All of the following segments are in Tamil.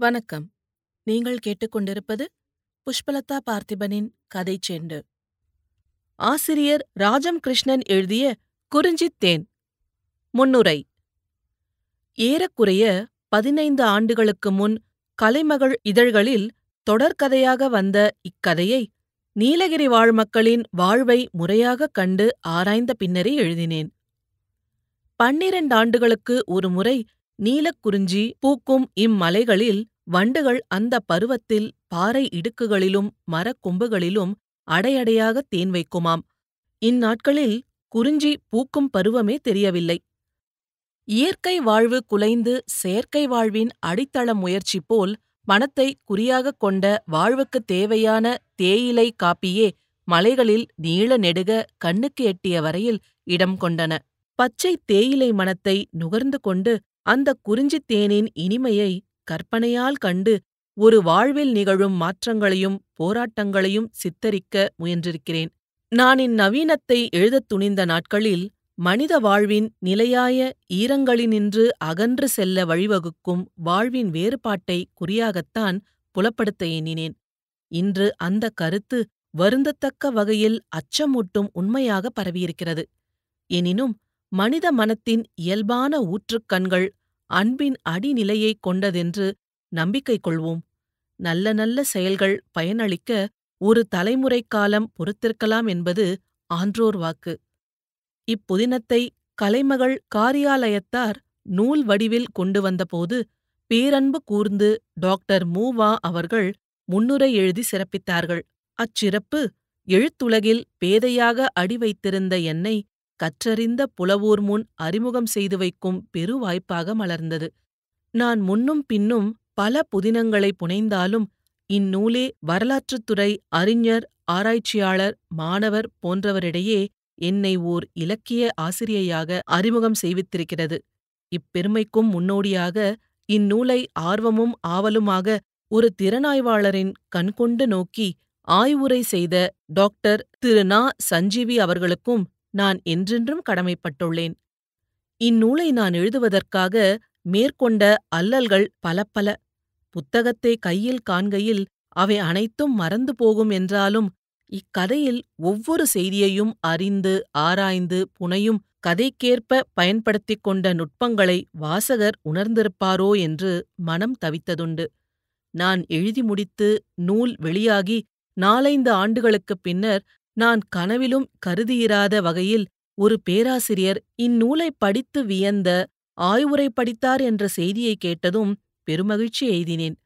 வணக்கம். நீங்கள் கேட்டுக்கொண்டிருப்பது புஷ்பலதா பார்த்திபனின் கதை செண்டு. ஆசிரியர் ராஜம் கிருஷ்ணன் எழுதிய குறிஞ்சித் தேன். முன்னுரை. ஏறக்குறைய பதினைந்து ஆண்டுகளுக்கு முன் கலைமகள் இதழ்களில் தொடர்கதையாக வந்த இக்கதையை நீலகிரி வாழ் மக்களின் வாழ்வை முறையாகக் கண்டு ஆராய்ந்த பின்னரே எழுதினேன். பன்னிரண்டாண்டுகளுக்கு ஒருமுறை நீலக்குறிஞ்சி பூக்கும் இம்மலைகளில் வண்டுகள் அந்த பருவத்தில் பாறை இடுக்குகளிலும் மரக் கொம்புகளிலும் அடையடையாக தேன் வைக்குமாம். இந்நாட்களில் குறிஞ்சி பூக்கும் பருவமே தெரியவில்லை. இயற்கை வாழ்வு குலைந்து செயற்கை வாழ்வின் அடித்தள முயற்சி போல் பணத்தை குறியாகக் கொண்ட வாழ்வுக்குத் தேவையான தேயிலை காப்பியே மலைகளில் நீள நெடுக கண்ணுக்கு எட்டிய வரையில் இடம் கொண்டன. பச்சை தேயிலை மணத்தை நுகர்ந்து கொண்டு அந்த குறிஞ்சித் தேனின் இனிமையை கற்பனையால் கண்டு ஒரு வாழ்வில் நிகழும் மாற்றங்களையும் போராட்டங்களையும் சித்தரிக்க முயன்றிருக்கிறேன். நான் இந்நவீனத்தை எழுதத் துணிந்த நாட்களில் மனித வாழ்வின் நிலையாய ஈரங்களினின்று அகன்று செல்ல வழிவகுக்கும் வாழ்வின் வேறுபாட்டை குறியாகத்தான் புலப்படுத்த எண்ணினேன். இன்று அந்த கருத்து வருந்தத்தக்க வகையில் அச்சமூட்டும் உண்மையாக பரவியிருக்கிறது. எனினும் மனித மனத்தின் இயல்பான ஊற்றுக்கண்கள் அன்பின் அடிநிலையைக் கொண்டதென்று நம்பிக்கை கொள்வோம். நல்ல நல்ல செயல்கள் பயனளிக்க ஒரு தலைமுறை காலம் பொறுத்திருக்கலாம் என்பது ஆன்றோர் வாக்கு. இப்புதினத்தை கலைமகள் காரியாலயத்தார் நூல் வடிவில் கொண்டு வந்தபோது பேரன்பு கூர்ந்து டாக்டர் மூவா அவர்கள் முன்னுரை எழுதி சிறப்பித்தார்கள். அச்சிறப்பு எழுத்துலகில் பேதையாக அடி வைத்திருந்த என்னை கற்றறிந்த புலவூர் முன் அறிமுகம் செய்து வைக்கும் பெரு வாய்ப்பாக மலர்ந்தது. நான் முன்னும் பின்னும் பல புதினங்களை புனைந்தாலும் இந்நூலே வரலாற்றுத்துறை அறிஞர் ஆராய்ச்சியாளர் மாணவர் போன்றவரிடையே என்னை ஓர் இலக்கிய ஆசிரியையாக அறிமுகம் செய்வித்திருக்கிறது. இப்பெருமைக்கும் முன்னோடியாக இந்நூலை ஆர்வமும் ஆவலுமாக ஒரு திறனாய்வாளரின் கண்கொண்டு நோக்கி ஆய்வுரை செய்த டாக்டர் திரு. நா. சஞ்சீவி அவர்களுக்கும் நான் என்றென்றும் கடமைப்பட்டுள்ளேன். இந்நூலை நான் எழுதுவதற்காக மேற்கொண்ட அல்லல்கள் பலப்பல. புத்தகத்தை கையில் காண்கையில் அவை அனைத்தும் மறந்து போகும் என்றாலும் இக்கதையில் ஒவ்வொரு செய்தியையும் அறிந்து ஆராய்ந்து புனையும் கதைக்கேற்ப பயன்படுத்திக் கொண்ட நுட்பங்களை வாசகர் உணர்ந்திருப்பாரோ என்று மனம் தவித்ததுண்டு. நான் எழுதி முடித்து நூல் வெளியாகி நாலைந்து ஆண்டுகளுக்குப் பின்னர் நான் கனவிலும் கருதியிராத வகையில் ஒரு பேராசிரியர் இந்நூலைப் படித்து வியந்த ஆய்வுரை படித்தார் என்ற செய்தியைக் கேட்டதும் பெருமகிழ்ச்சி எய்தினேன்.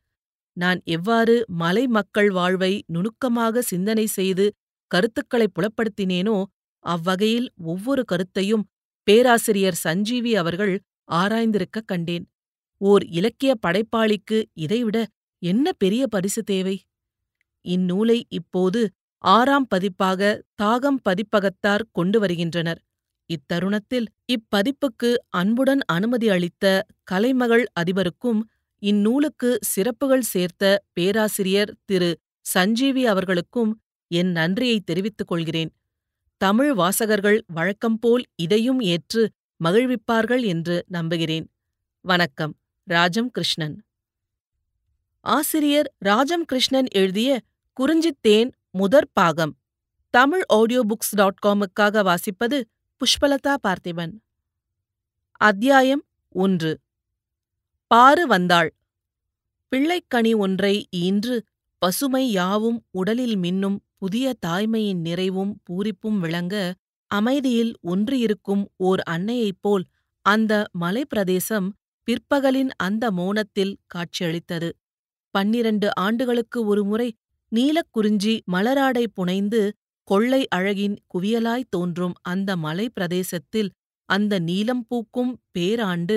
நான் எவ்வாறு மலை மக்கள் வாழ்வை நுணுக்கமாக சிந்தனை செய்து கருத்துக்களை புலப்படுத்தினேனோ அவ்வகையில் ஒவ்வொரு கருத்தையும் பேராசிரியர் சஞ்சீவி அவர்கள் ஆராய்ந்திருக்கக் கண்டேன். ஓர் இலக்கிய படைப்பாளிக்கு இதைவிட என்ன பெரிய பரிசு தேவை? இந்நூலை இப்போது ஆறாம் பதிப்பாக தாகம் பதிப்பகத்தார் கொண்டு வருகின்றனர். இத்தருணத்தில் இப்பதிப்புக்கு அன்புடன் அனுமதி அளித்த கலைமகள் அதிபருக்கும் இந்நூலுக்கு சிறப்புகள் சேர்த்த பேராசிரியர் திரு. சஞ்சீவி அவர்களுக்கும் என் நன்றியை தெரிவித்துக் கொள்கிறேன். தமிழ் வாசகர்கள் வழக்கம்போல் இதையும் ஏற்று மகிழ்விப்பார்கள் என்று நம்புகிறேன். வணக்கம் ராஜம் கிருஷ்ணன். ஆசிரியர் ராஜம் கிருஷ்ணன் எழுதிய குறிஞ்சித்தேன் முதற் பாகம். தமிழ் ஆடியோ புக்ஸ் டாட் காமுக்காக வாசிப்பது புஷ்பலதா பார்த்திபன். அத்தியாயம் ஒன்று. பாரு வந்தாள். பிள்ளைக்கனி ஒன்றை ஈன்று பசுமை யாவும் உடலில் மின்னும் புதிய தாய்மையின் நிறைவும் பூரிப்பும் விளங்க அமைதியில் ஒன்றியிருக்கும் ஓர் அன்னையைப் போல் அந்த மலைப்பிரதேசம் பிற்பகலின் அந்த மோனத்தில் காட்சியளித்தது. பன்னிரண்டு ஆண்டுகளுக்கு ஒருமுறை நீலக்குறிஞ்சி மலராடை புனைந்து கொள்ளை அழகின் குவியலாய் தோன்றும் அந்த மலை பிரதேசத்தில் அந்த நீலம் பூக்கும் பேராண்டு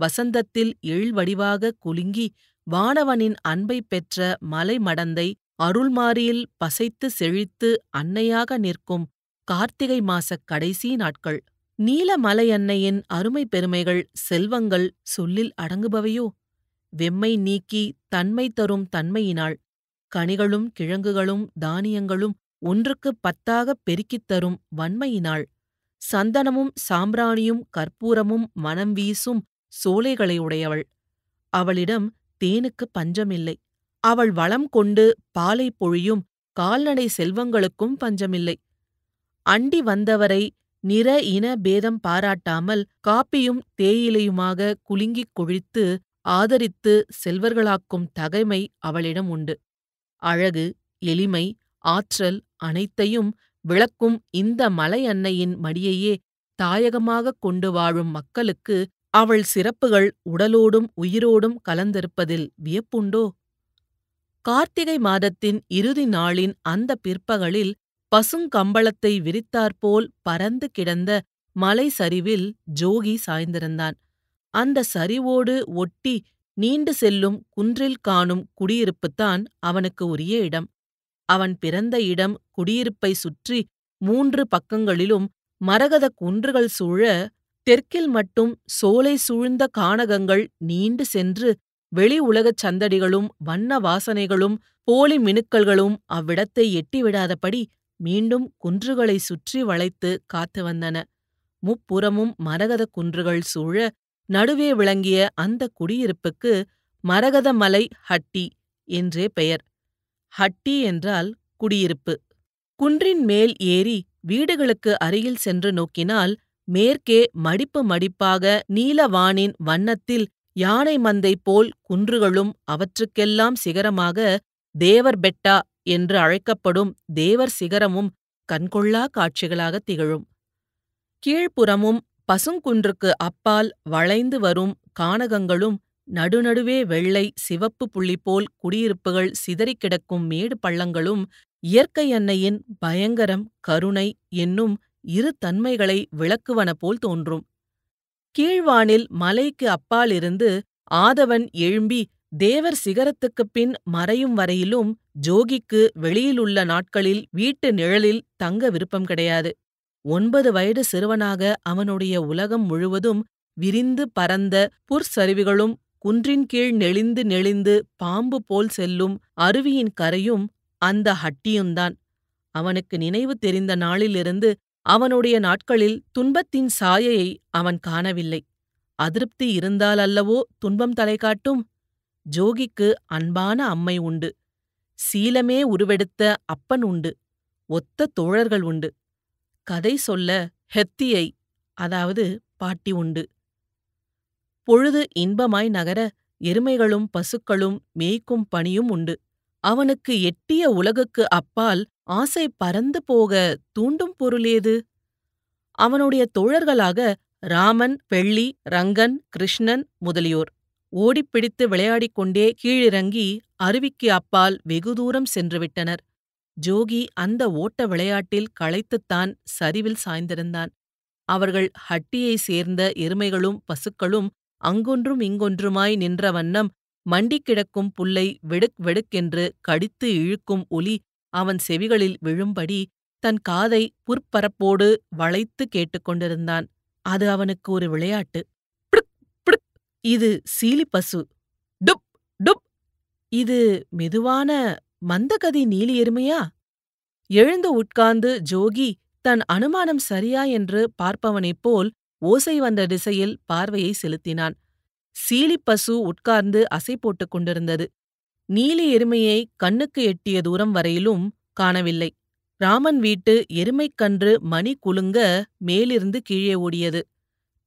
வசந்தத்தில் எழில்வடிவாக குலுங்கி வானவனின் அன்பை பெற்ற மலை மடந்தை அருள்மாரியில் பசைத்து செழித்து அன்னையாக நிற்கும் கார்த்திகை மாசக் கடைசி நாட்கள். நீலமலையன்னையின் அருமை பெருமைகள் செல்வங்கள் சொல்லில் அடங்குபவையோ? வெம்மை நீக்கி தன்மை தரும் தன்மையினாள் கனிகளும் கிழங்குகளும் தானியங்களும் ஒன்றுக்குப் பத்தாகப் பெருக்கித் தரும் வன்மையினாள் சந்தனமும் சாம்பிராணியும் கற்பூரமும் மனம் வீசும் சோலைகளை உடையவள். அவளிடம் தேனுக்கு பஞ்சமில்லை. அவள் வளம் கொண்டு பாலை பொழியும் கால்நடை செல்வங்களுக்கும் பஞ்சமில்லை. அண்டி வந்தவரை நிற இன பேதம் பாராட்டாமல் காப்பியும் தேயிலையுமாக குலுங்கிக் கொழித்து ஆதரித்து செல்வர்களாக்கும் தகைமை அவளிடம் உண்டு. அழகு எளிமை ஆற்றல் அனைத்தையும் விளக்கும் இந்த மலை அன்னையின் மடியையே தாயகமாகக் கொண்டு வாழும் மக்களுக்கு அவள் சிறப்புகள் உடலோடும் உயிரோடும் கலந்திருப்பதில் வியப்புண்டோ? கார்த்திகை மாதத்தின் இறுதி நாளின் அந்த பிற்பகலில் பசுங்கம்பளத்தை விரித்தாற்போல் பறந்து கிடந்த மலை சரிவில் ஜோகி சாய்ந்திருந்தான். அந்த சரிவோடு ஒட்டி நீண்டு செல்லும் குன்றில் காணும் குடியிருப்புத்தான் அவனுக்கு உரிய இடம். அவன் பிறந்த இடம் குடியிருப்பை சுற்றி மூன்று பக்கங்களிலும் மரகத குன்றுகள் சூழ தெற்கில் மட்டும் சோலை சூழ்ந்த கானகங்கள் நீண்டு சென்று வெளி உலகச் சந்தடிகளும் வண்ண வாசனைகளும் போலி மினுக்கல்களும் அவ்விடத்தை எட்டிவிடாதபடி மீண்டும் குன்றுகளை சுற்றி வளைத்து காத்து வந்தன. முப்புறமும் மரகத குன்றுகள் சூழ நடுவே விளங்கிய அந்த குடியிருப்புக்கு மரகதமலை ஹட்டி என்றே பெயர். ஹட்டி என்றால் குடியிருப்பு. குன்றின் மேல் ஏறி வீடுகளுக்கு அருகில் சென்று நோக்கினால் மேற்கே மடிப்பு மடிப்பாக நீலவானின் வண்ணத்தில் யானை மந்தை போல் குன்றுகளும் அவற்றுக்கெல்லாம் சிகரமாக தேவர் பெட்டா என்று அழைக்கப்படும் தேவர் சிகரமும் கண்கொள்ளா காட்சிகளாக திகழும். கீழ்ப்புறமும் பசுங்குன்றுக்கு அப்பால் வளைந்து வரும் கானகங்களும் நடுநடுவே வெள்ளை சிவப்பு புள்ளி போல் குடியிருப்புகள் சிதறிக் கிடக்கும் மேடு பள்ளங்களும் இயற்கை அன்னையின் பயங்கரம் கருணை என்னும் இரு தன்மைகளை விளக்குவன போல் தோன்றும். கீழ்வானில் மலைக்கு அப்பாலிருந்து ஆதவன் எழும்பி தேவர் சிகரத்துக்குப் பின் மறையும் வரையிலும் ஜோகிக்கு வெளியிலுள்ள நாட்களில் வீட்டு நிழலில் தங்க விருப்பம் கிடையாது. ஒன்பது வயது சிறுவனாக அவனுடைய உலகம் முழுவதும் விரிந்து பரந்த புற்சரிவுகளும் குன்றின் கீழ் நெளிந்து நெளிந்து பாம்பு போல் செல்லும் அருவியின் கரையும் அந்த ஹட்டியுந்தான் அவனுக்கு நினைவு தெரிந்த நாளிலிருந்து அவனுடைய நாட்களில் துன்பத்தின் சாயையை அவன் காணவில்லை. அதிருப்தி இருந்தாலல்லவோ துன்பம் தலை காட்டும்? ஜோகிக்கு அன்பான அம்மை உண்டு. சீலமே உருவெடுத்த அப்பன் உண்டு. ஒத்த தோழர்கள் உண்டு. கதை சொல்ல ஹெத்தியை அதாவது பாட்டி உண்டு. பொழுது இன்பமாய் நகர எருமைகளும் பசுக்களும் மேய்க்கும் பணியும் உண்டு. அவனுக்கு எட்டிய உலகுக்கு அப்பால் ஆசை பறந்து போக தூண்டும் பொருளேது அவனுடைய தோழர்களாக ராமன் வெள்ளி ரங்கன் கிருஷ்ணன் முதலியோர். ஓடிப்பிடித்து விளையாடிக் கொண்டே கீழிறங்கி அருவிக்கு அப்பால் வெகு தூரம் சென்றுவிட்டனர். ஜோகி அந்த ஓட்ட விளையாட்டில் களைத்துத்தான் சரிவில் சாய்ந்திருந்தான். அவர்கள் ஹட்டியைச் சேர்ந்த எருமைகளும் பசுக்களும் அங்கொன்றும் இங்கொன்றுமாய் நின்ற வண்ணம் மண்டிக் கிடக்கும் புல்லை வெடுக் வெடுக்கென்று கடித்து இழுக்கும் ஒலி அவன் செவிகளில் விழும்படி தன் காதை புற்பரப்போடு வளைத்து கேட்டுக்கொண்டிருந்தான். அது அவனுக்கு ஒரு விளையாட்டு. பிடுக் பிடுக் இது சீலிப்பசு டுப் டுப். இது மெதுவான மந்தகதி நீலி எருமையா? எழுந்து உட்கார்ந்து ஜோகி தன் அனுமானம் சரியா என்று பார்ப்பவனைப் போல் ஓசை வந்த திசையில் பார்வையை செலுத்தினான். சீலிப்பசு உட்கார்ந்து அசை போட்டுக் கொண்டிருந்தது. நீலி எருமையை கண்ணுக்கு எட்டிய தூரம் வரையிலும் காணவில்லை. ராமன் வீட்டு எருமைக்கன்று மணி குலுங்க மேலிருந்து கீழே ஓடியது.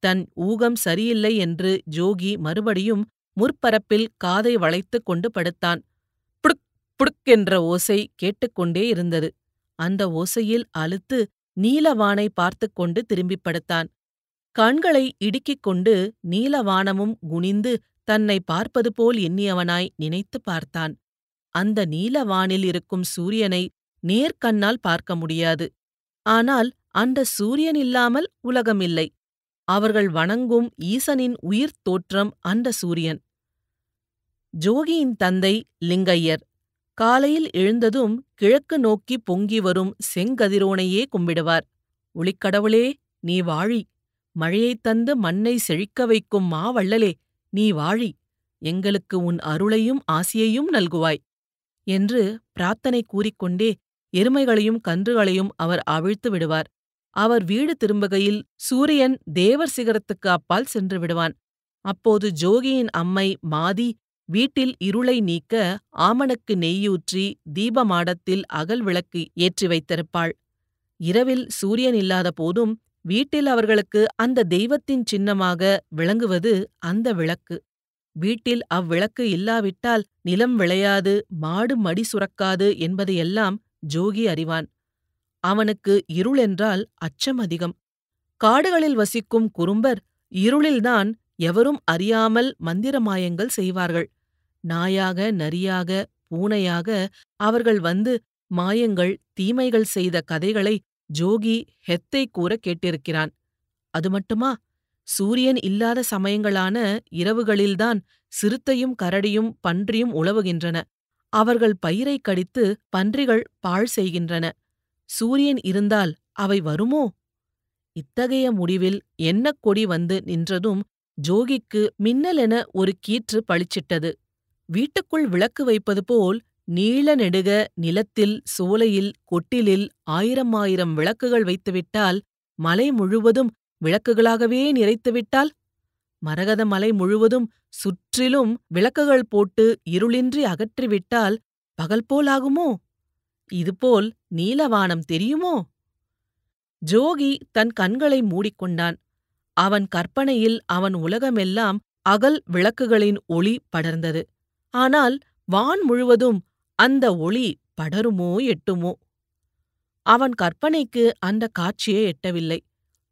தன் ஊகம் சரியில்லை என்று ஜோகி மறுபடியும் முற்பரப்பில் காதை வளைத்துக் கொண்டு படுத்தான். புடுக்கென்ற ஓசை கேட்டுக்கொண்டே இருந்தது. அந்த ஓசையில் அழுத்து நீலவானை பார்த்துக் கொண்டு திரும்பிப் படுத்தான். கண்களை இடுக்கிக் கொண்டு நீலவானமும் குனிந்து தன்னை பார்ப்பது போல் எண்ணியவனாய் நினைத்துப் பார்த்தான். அந்த நீலவானில் இருக்கும் சூரியனை நேர்கண்ணால் பார்க்க முடியாது. ஆனால் அந்த சூரியன் இல்லாமல் உலகமில்லை அவர்கள் வணங்கும் ஈசனின் உயிர்த் தோற்றம் அந்த சூரியன். ஜோகியின் தந்தை லிங்கையர் காலையில் எழுந்ததும் கிழக்கு நோக்கி பொங்கி வரும் செங்கதிரோனையே கும்பிடுவார். ஒளிக்கடவுளே நீ வாழி. மழையைத் தந்து மண்ணை செழிக்க வைக்கும் மாவள்ளலே நீ வாழி. எங்களுக்கு உன் அருளையும் ஆசியையும் நல்குவாய் என்று பிரார்த்தனை கூறிக்கொண்டே எருமைகளையும் கன்றுகளையும் அவர் அவிழ்த்து விடுவார். அவர் வீடு திரும்புகையில் சூரியன் தேவர் சிகரத்துக்கு அப்பால் சென்று விடுவான். அப்போது ஜோகியின் அம்மை மாதி வீட்டில் இருளை நீக்க ஆமணக்கு நெய்யூற்றி தீபமாடத்தில் அகல் விளக்கு ஏற்றி வைத்திருப்பாள். இரவில் சூரியன் இல்லாத போதும் வீட்டில் அவர்களுக்கு அந்த தெய்வத்தின் சின்னமாக விளங்குவது அந்த விளக்கு. வீட்டில் அவ்விளக்கு இல்லாவிட்டால் நிலம் விளையாது மாடு மடி சுரக்காது என்பதையெல்லாம் ஜோகி அறிவான். அவனுக்கு இருள் என்றால் அச்சம் அதிகம். காடுகளில் வசிக்கும் குறும்பர் இருளில்தான் எவரும் அறியாமல் மந்திரமாயங்கள் செய்வார்கள். நாயாக நரியாக பூனையாக அவர்கள் வந்து மாயங்கள் தீமைகள் செய்த கதைகளை ஜோகி ஹெத்தை கூற கேட்டிருக்கிறான். அது மட்டுமா? சூரியன் இல்லாத சமயங்களான இரவுகளில்தான் சிறுத்தையும் கரடியும் பன்றியும் உழவுகின்றன. அவர்கள் பயிரை கடித்து பன்றிகள் பாழ் செய்கின்றன. சூரியன் இருந்தால் அவை வருமோ? இத்தகைய முடிவில் என்ன கொடி வந்து நின்றதும் ஜோகிக்கு மின்னலென ஒரு கீற்று பளிச்சிட்டது. வீட்டுக்குள் விளக்கு வைப்பது போல் நீள நெடுக நிலத்தில் சோலையில் கொட்டிலில் ஆயிரம் ஆயிரம் விளக்குகள் வைத்துவிட்டால் மலை முழுவதும் விளக்குகளாகவே நிறைத்துவிட்டால்? மரகத மலை முழுவதும் சுற்றிலும் விளக்குகள் போட்டு இருளின்றி அகற்றிவிட்டால் பகல் போலாகுமோ இதுபோல் நீலவானம் தெரியுமோ? ஜோகி தன் கண்களை மூடிக்கொண்டான். அவன் கற்பனையில் அவன் உலகமெல்லாம் அகல் விளக்குகளின் ஒளி படர்ந்தது. ஆனால் வான் முழுவதும் அந்த ஒளி படருமோ எட்டுமோ? அவன் கற்பனைக்கு அந்த காட்சியே எட்டவில்லை.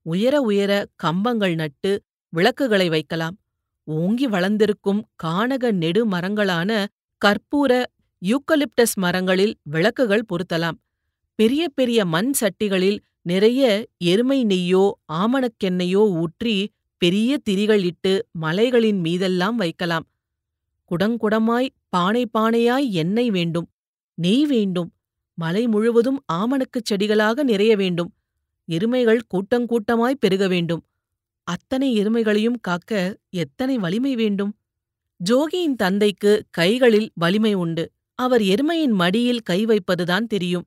உயர உயர கம்பங்கள் நட்டு விளக்குகளை வைக்கலாம். ஓங்கி வளர்ந்திருக்கும் கானக நெடு மரங்களான கற்பூர யூக்கலிப்டஸ் மரங்களில் விளக்குகள் பொருத்தலாம். பெரிய பெரிய மண் சட்டிகளில் நிறைய எருமை நெய்யோ ஆமணக்கெண்ணையோ ஊற்றி பெரிய திரிகள் இட்டு மலைகளின் மீதெல்லாம் வைக்கலாம். குடங்குடமாய் பானை பானையாய் எண்ணெய் வேண்டும் நெய் வேண்டும் மலை முழுவதும் ஆமணக்குச் செடிகளாக நிறைய வேண்டும் எருமைகள் கூட்டங்கூட்டமாய் பெருக வேண்டும். அத்தனை எருமைகளையும் காக்க எத்தனை வலிமை வேண்டும்? ஜோகியின் தந்தைக்கு கைகளில் வலிமை உண்டு. அவர் எருமையின் மடியில் கை வைப்பதுதான் தெரியும்.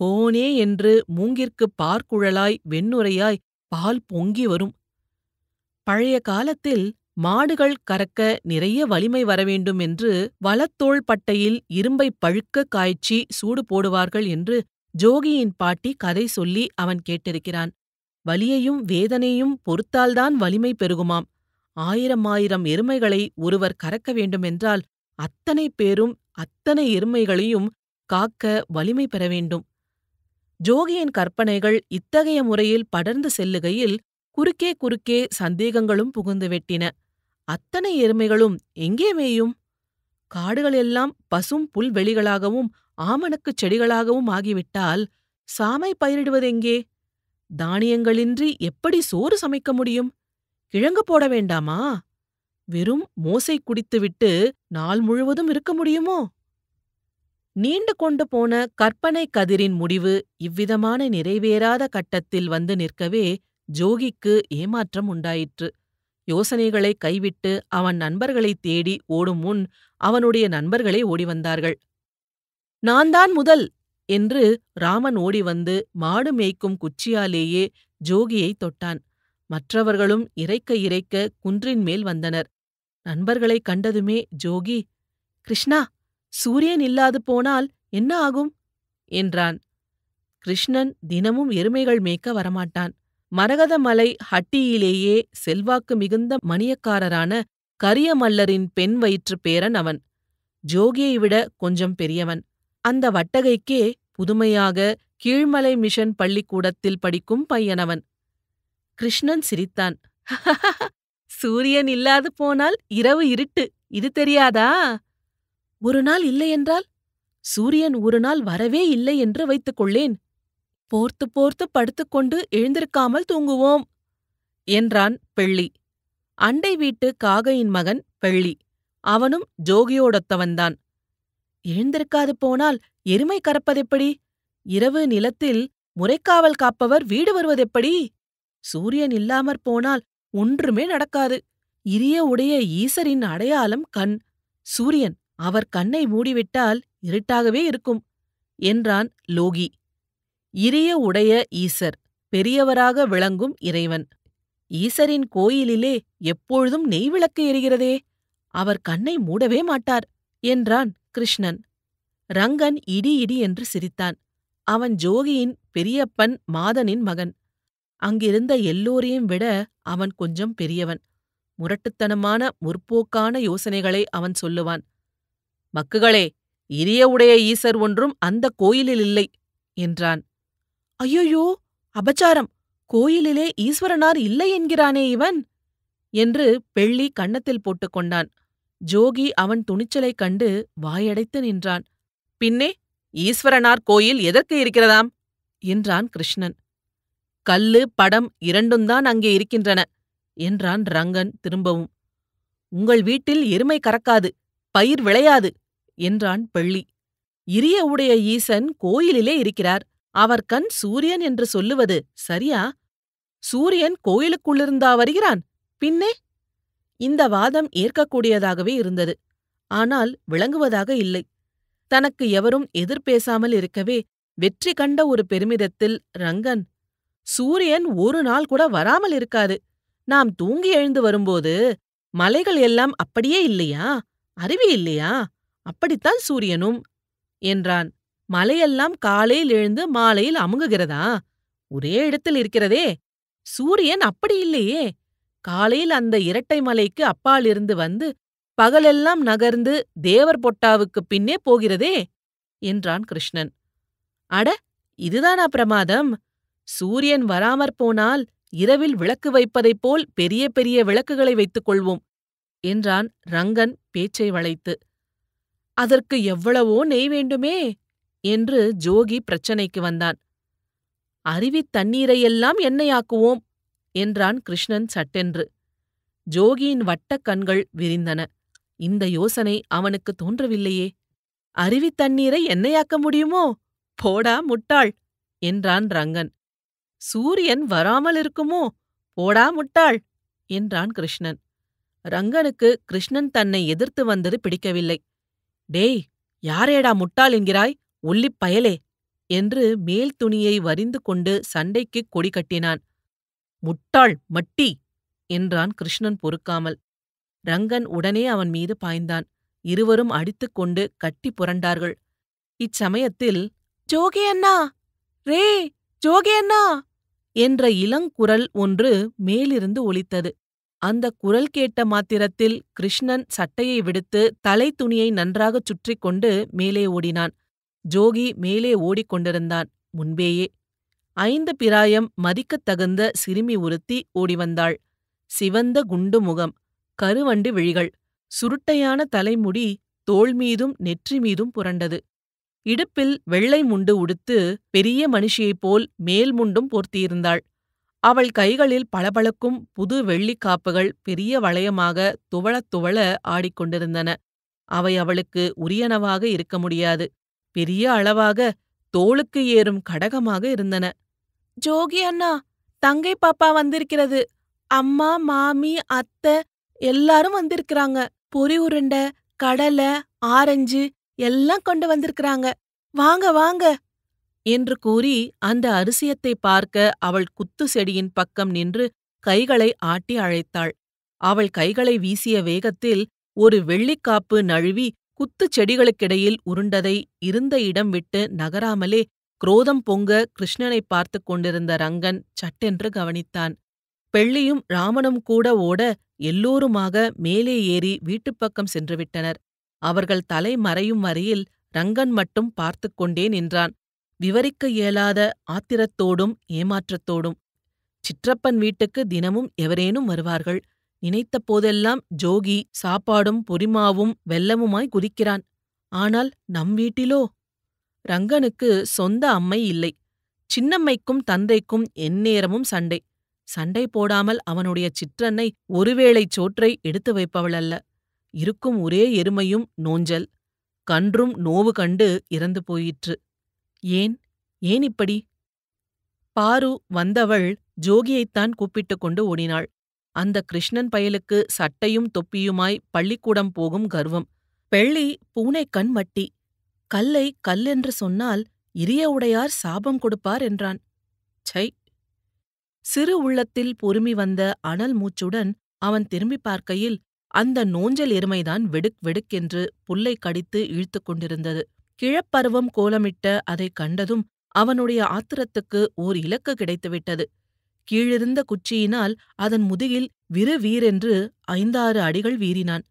ஹோனே என்று மூங்கிற்குப் பார்க்குழலாய் வெண்ணுரையாய் பால் பொங்கி வரும். பழைய காலத்தில் மாடுகள் கறக்க நிறைய வலிமை வரவேண்டும் என்று வலத்தோள் பட்டையில் இரும்பை பழுக்க காய்ச்சி சூடு போடுவார்கள் என்று ஜோகியின் பாட்டி கதை சொல்லி அவன் கேட்டிருக்கிறான். வலியையும் வேதனையும் பொறுத்தால்தான் வலிமை பெருகுமாம். ஆயிரம் ஆயிரம் எருமைகளை ஒருவர் கறக்க வேண்டுமென்றால் அத்தனை பேரும் அத்தனை எருமைகளையும் காக்க வலிமை பெற வேண்டும். ஜோகியின் கற்பனைகள் இத்தகைய முறையில் படர்ந்து செல்லுகையில் குறுக்கே குறுக்கே சந்தேகங்களும் புகுந்து வெட்டின. அத்தனை எருமைகளும் எங்கே மேயும்? காடுகளெல்லாம் பசும் புல்வெளிகளாகவும் ஆமணக்குச் செடிகளாகவும் ஆகிவிட்டால் சாமை பயிரிடுவதெங்கே தானியங்களின்றி எப்படி சோறு சமைக்க முடியும்? கிழங்கு போட வேண்டாமா? வெறும் மோசை குடித்துவிட்டு நாள் முழுவதும் இருக்க முடியுமோ? நீண்டு கொண்டு போன கற்பனை கதிரின் முடிவு இவ்விதமான நிறைவேறாத கட்டத்தில் வந்து நிற்கவே ஜோகிக்கு ஏமாற்றம் உண்டாயிற்று. யோசனைகளை கைவிட்டு அவன் நண்பர்களைத் தேடி ஓடும் முன் அவனுடைய நண்பர்களே ஓடி வந்தார்கள் நான்தான் முதல் என்று ராமன் ஓடி வந்து மாடு மேய்க்கும் குச்சியாலேயே ஜோகியை தொட்டான். மற்றவர்களும் இறைக்க இறைக்க குன்றின் மேல் வந்தனர். நண்பர்களைக் கண்டதுமே ஜோகி கிருஷ்ணா சூரியன் இல்லாது போனால் என்ன ஆகும்? என்றான். கிருஷ்ணன் தினமும் எருமைகள் மேய்க்க வரமாட்டான். மரகதமலை ஹட்டியிலேயே செல்வாக்கு மிகுந்த மணியக்காரரான கரியமல்லரின் பெண் வயிற்று பேரன் அவன். ஜோகியை விட கொஞ்சம் பெரியவன். அந்த வட்டகைக்கே புதுமையாக கீழ்மலை மிஷன் பள்ளிக்கூடத்தில் படிக்கும் பையனவன். கிருஷ்ணன் சிரித்தான். சூரியன் இல்லாது போனால் இரவு இருட்டு இது தெரியாதா? ஒரு நாள் இல்லையென்றால் சூரியன் ஒரு நாள் வரவே இல்லை என்று வைத்துக் கொள்ளேன். போர்த்து போர்த்து படுத்துக்கொண்டு எழுந்திருக்காமல் தூங்குவோம் என்றான் பெள்ளி. அண்டை வீட்டு காகையின் மகன் பெள்ளி. அவனும் ஜோகியோடொத்தவன்தான். எழுந்திருக்காது போனால் எருமை கறப்பதெப்படி? இரவு நிலத்தில் முறைக்காவல் காப்பவர் வீடு வருவதெப்படி? சூரியன் இல்லாமற் போனால் ஒன்றுமே நடக்காது. இரிய உடைய ஈசரின் அடையாளம் கண். சூரியன் அவர் கண்ணை மூடிவிட்டால் இருட்டாகவே இருக்கும் என்றான் லோகி. இரிய உடைய ஈசர் பெரியவராக விளங்கும் இறைவன். ஈசரின் கோயிலிலே எப்பொழுதும் நெய்விளக்கு எரிகிறதே? அவர் கண்ணை மூடவே மாட்டார் என்றான் கிருஷ்ணன். ரங்கன் இடி இடி என்று சிரித்தான். அவன் ஜோகியின் பெரியப்பன் மாதனின் மகன். அங்கிருந்த எல்லோரையும் விட அவன் கொஞ்சம் பெரியவன். முரட்டுத்தனமான முற்போக்கான யோசனைகளை அவன் சொல்லுவான். மக்குகளே இரிய உடைய ஈசர் ஒன்றும் அந்த கோயிலில் இல்லை என்றான். ஐயையோ அபச்சாரம். கோயிலிலே ஈஸ்வரனார் இல்லை என்கிறானே இவன்? என்று பெள்ளி கன்னத்தில் போட்டுக்கொண்டான் ஜோகி அவன் துணிச்சலைக் கண்டு வாயடைத்து நின்றான். பின்னே ஈஸ்வரனார் கோயில் எதற்கு இருக்கிறதாம்? என்றான் கிருஷ்ணன். கல்லு படம் இரண்டும்தான் அங்கே இருக்கின்றன என்றான் ரங்கன் திரும்பவும். உங்கள் வீட்டில் எருமை கறக்காது பயிர் விளையாது என்றான் பெள்ளி. இரிய உடைய ஈசன் கோயிலிலே இருக்கிறார் அவர் கண் சூரியன் என்று சொல்லுவது சரியா? சூரியன் கோயிலுக்குள்ளிருந்தா வருகிறான். பின்னே? இந்த வாதம் ஏற்கக்கூடியதாகவே இருந்தது. ஆனால் விளங்குவதாக இல்லை. தனக்கு எவரும் எதிர்பேசாமல் இருக்கவே வெற்றி கண்ட ஒரு பெருமிதத்தில் ரங்கன் சூரியன் ஒரு நாள் கூட வராமல் இருக்காது. நாம் தூங்கி எழுந்து வரும்போது மலைகள் எல்லாம் அப்படியே இல்லையா? அருவி இல்லையா? அப்படித்தான் சூரியனும் என்றான். மலையெல்லாம் காலையில் எழுந்து மாலையில் அமுங்குகிறதா? ஒரே இடத்தில் இருக்கிறதே. சூரியன் அப்படி இல்லையே. காலையில் அந்த இரட்டை மலைக்கு அப்பாலிருந்து வந்து பகலெல்லாம் நகர்ந்து தேவர் பொட்டாவுக்குப் பின்னே போகிறதே என்றான் கிருஷ்ணன். அட இதுதானா பிரமாதம்? சூரியன் வராமற் போனால் இரவில் விளக்கு வைப்பதைப் போல் பெரிய பெரிய விளக்குகளை வைத்துக் கொள்வோம் என்றான் ரங்கன் பேச்சை வளைத்து. அதற்கு எவ்வளவோ நெய் வேண்டுமே. என்று ஜோகி பிரச்சனைக்கு வந்தான். அருவித் தண்ணீரையெல்லாம் எண்ணெயாக்குவோம் என்றான் கிருஷ்ணன் சட்டென்று. ஜோகியின் வட்டக் கண்கள் விரிந்தன. இந்த யோசனை அவனுக்கு தோன்றவில்லையே. அருவித் தண்ணீரை எண்ணெயாக்க முடியுமோ? போடா முட்டாள் என்றான் ரங்கன். சூரியன் வராமல் இருக்குமோ? போடா முட்டாள் என்றான் கிருஷ்ணன். ரங்கனுக்கு கிருஷ்ணன் தன்னை எதிர்த்து வந்தது பிடிக்கவில்லை. டேய் யாரேடா முட்டாள் என்கிறாய்? உள்ளிப் பயலே என்று மேல் துணியை வரிந்து கொண்டு சண்டைக்குக் கொடி கட்டினான். முட்டாள் மட்டி என்றான் கிருஷ்ணன் பொறுக்காமல். ரங்கன் உடனே அவன் மீது பாய்ந்தான். இருவரும் அடித்துக் கொண்டு கட்டி புரண்டார்கள். இச்சமயத்தில் ஜோகே அண்ணா! ரே ஜோகே அண்ணா! என்ற இளங்குரல் ஒன்று மேலிருந்து ஒலித்தது. அந்த குரல் கேட்ட மாத்திரத்தில் கிருஷ்ணன் சட்டையை விடுத்து தலை துணியை நன்றாகச் சுற்றிக்கொண்டு மேலே ஓடினான். ஜோகி மேலே ஓடிக்கொண்டிருந்தான். முன்பேயே. ஐந்து பிராயம் மதிக்கத் தகுந்த சிறுமி ஒருத்தி ஓடிவந்தாள். சிவந்த குண்டு முகம் கருவண்டு விழிகள் சுருட்டையான தலைமுடி தோள் மீதும் நெற்றி மீதும் புரண்டது. இடுப்பில் வெள்ளை முண்டு உடுத்து பெரிய மனுஷியைப் போல் மேல் முண்டும் போர்த்தியிருந்தாள். அவள் கைகளில் பளபளக்கும் புது வெள்ளிக் காப்புகள் பெரிய வளையமாக துவளத் துவள ஆடிக்கொண்டிருந்தன. அவை அவளுக்கு உரியனவாக இருக்க முடியாது. பெரிய அளவாக தோளுக்கு ஏறும் கடகமாக இருந்தன. ஜோகி அண்ணா தங்கை பாப்பா வந்திருக்கிறது. அம்மா மாமி அத்தை எல்லாரும் வந்திருக்கிறாங்க. பொறி உருண்டை கடலை ஆரஞ்சு எல்லாம் கொண்டு வந்திருக்கிறாங்க. வாங்க வாங்க. என்று கூறி அந்த அரிசியத்தை பார்க்க அவள் குத்து செடியின் பக்கம் நின்று கைகளை ஆட்டி அழைத்தாள். அவள் கைகளை வீசிய வேகத்தில் ஒரு வெள்ளிக்காப்பு நழுவி குத்துச் செடிகளுக்கிடையில் உருண்டதை இருந்த இடம் விட்டு நகராமலே குரோதம் பொங்க கிருஷ்ணனைப் பார்த்துக் கொண்டிருந்த ரங்கன் சட்டென்று கவனித்தான். பெள்ளியும் ராமனும் கூட ஓட எல்லோருமாக மேலே ஏறி வீட்டுப்பக்கம் சென்றுவிட்டனர் அவர்கள் தலை மறையும் வரையில் ரங்கன் மட்டும் பார்த்துக் கொண்டே நின்றான். விவரிக்க இயலாத ஆத்திரத்தோடும் ஏமாற்றத்தோடும். சிற்றப்பன் வீட்டுக்கு தினமும் எவரேனும் வருவார்கள். நினைத்த போதெல்லாம் ஜோகி சாப்பாடும் பொரிமாவும் வெல்லமுமாய் குதிக்கிறான். ஆனால் நம் வீட்டிலோ? ரங்கனுக்கு சொந்த அம்மை இல்லை. சின்னம்மைக்கும் தந்தைக்கும் எந்நேரமும் சண்டை. சண்டை போடாமல் அவனுடைய சிற்றன்னை ஒருவேளைச் சோற்றை எடுத்து வைப்பவள் அல்ல இருக்கும் ஒரே எருமையும் நோஞ்சல். கன்றும் நோவு கண்டு இறந்து போயிற்று. ஏன்? ஏன் இப்படி? பாரு வந்தவள் ஜோகியைத்தான் கூப்பிட்டுக் கொண்டு ஓடினாள். அந்த கிருஷ்ணன் பயலுக்கு சட்டையும் தொப்பியுமாய் பள்ளிக்கூடம் போகும் கர்வம். பெள்ளி பூனைக்கண் மட்டி கல்லை கல்லென்று சொன்னால் இரிய உடையார் சாபம் கொடுப்பார் என்றான். சை சிறு உள்ளத்தில் பொறுமி வந்த அனல் மூச்சுடன் அவன் திரும்பி பார்க்கையில் அந்த நோஞ்சல் எருமைதான் வெடுக் வெடுக்கென்று புல்லை கடித்து இழுத்துக் கொண்டிருந்தது. கிழப்பருவம் கோலமிட்ட அதைக் கண்டதும் அவனுடைய ஆத்திரத்துக்கு ஓர் இலக்கு கிடைத்துவிட்டது. கீழிருந்த குச்சியினால் அதன் முதுகில் விறுவீரென்று ஐந்தாறு அடிகள் வீறினான்.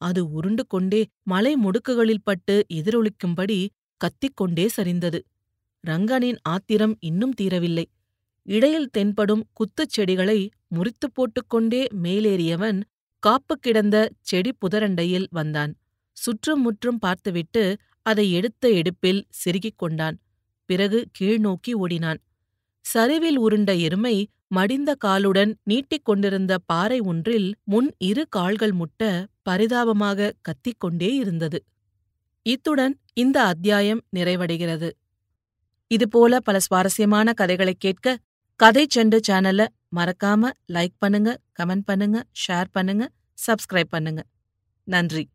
அது உருண்டு கொண்டே மலை முடுக்குகளில் பட்டு எதிரொலிக்கும்படி கத்திக்கொண்டே சரிந்தது. ரங்கனின் ஆத்திரம் இன்னும் தீரவில்லை. இடையில் தென்படும் குத்துச் செடிகளை முறித்துப் போட்டுக்கொண்டே மேலேறியவன் காப்பு கிடந்த செடி புதரண்டையில் வந்தான். சுற்றும் முற்றும் பார்த்துவிட்டு அதை எடுத்த எடுப்பில் செருகிக் கொண்டான். பிறகு கீழ்நோக்கி ஓடினான். சரிவில் உருண்ட எருமை மடிந்த காலுடன் நீட்டிக் கொண்டிருந்த பாறை ஒன்றில் முன் இரு கால்கள் முட்ட பரிதாபமாக கத்திக்கொண்டே இருந்தது. இத்துடன் இந்த அத்தியாயம் நிறைவடைகிறது. இதுபோல பல சுவாரஸ்யமான கதைகளைக் கேட்க கதை செண்டு சேனலை மறக்காம லைக் பண்ணுங்க கமெண்ட் பண்ணுங்க ஷேர் பண்ணுங்க சப்ஸ்கிரைப் பண்ணுங்க. நன்றி.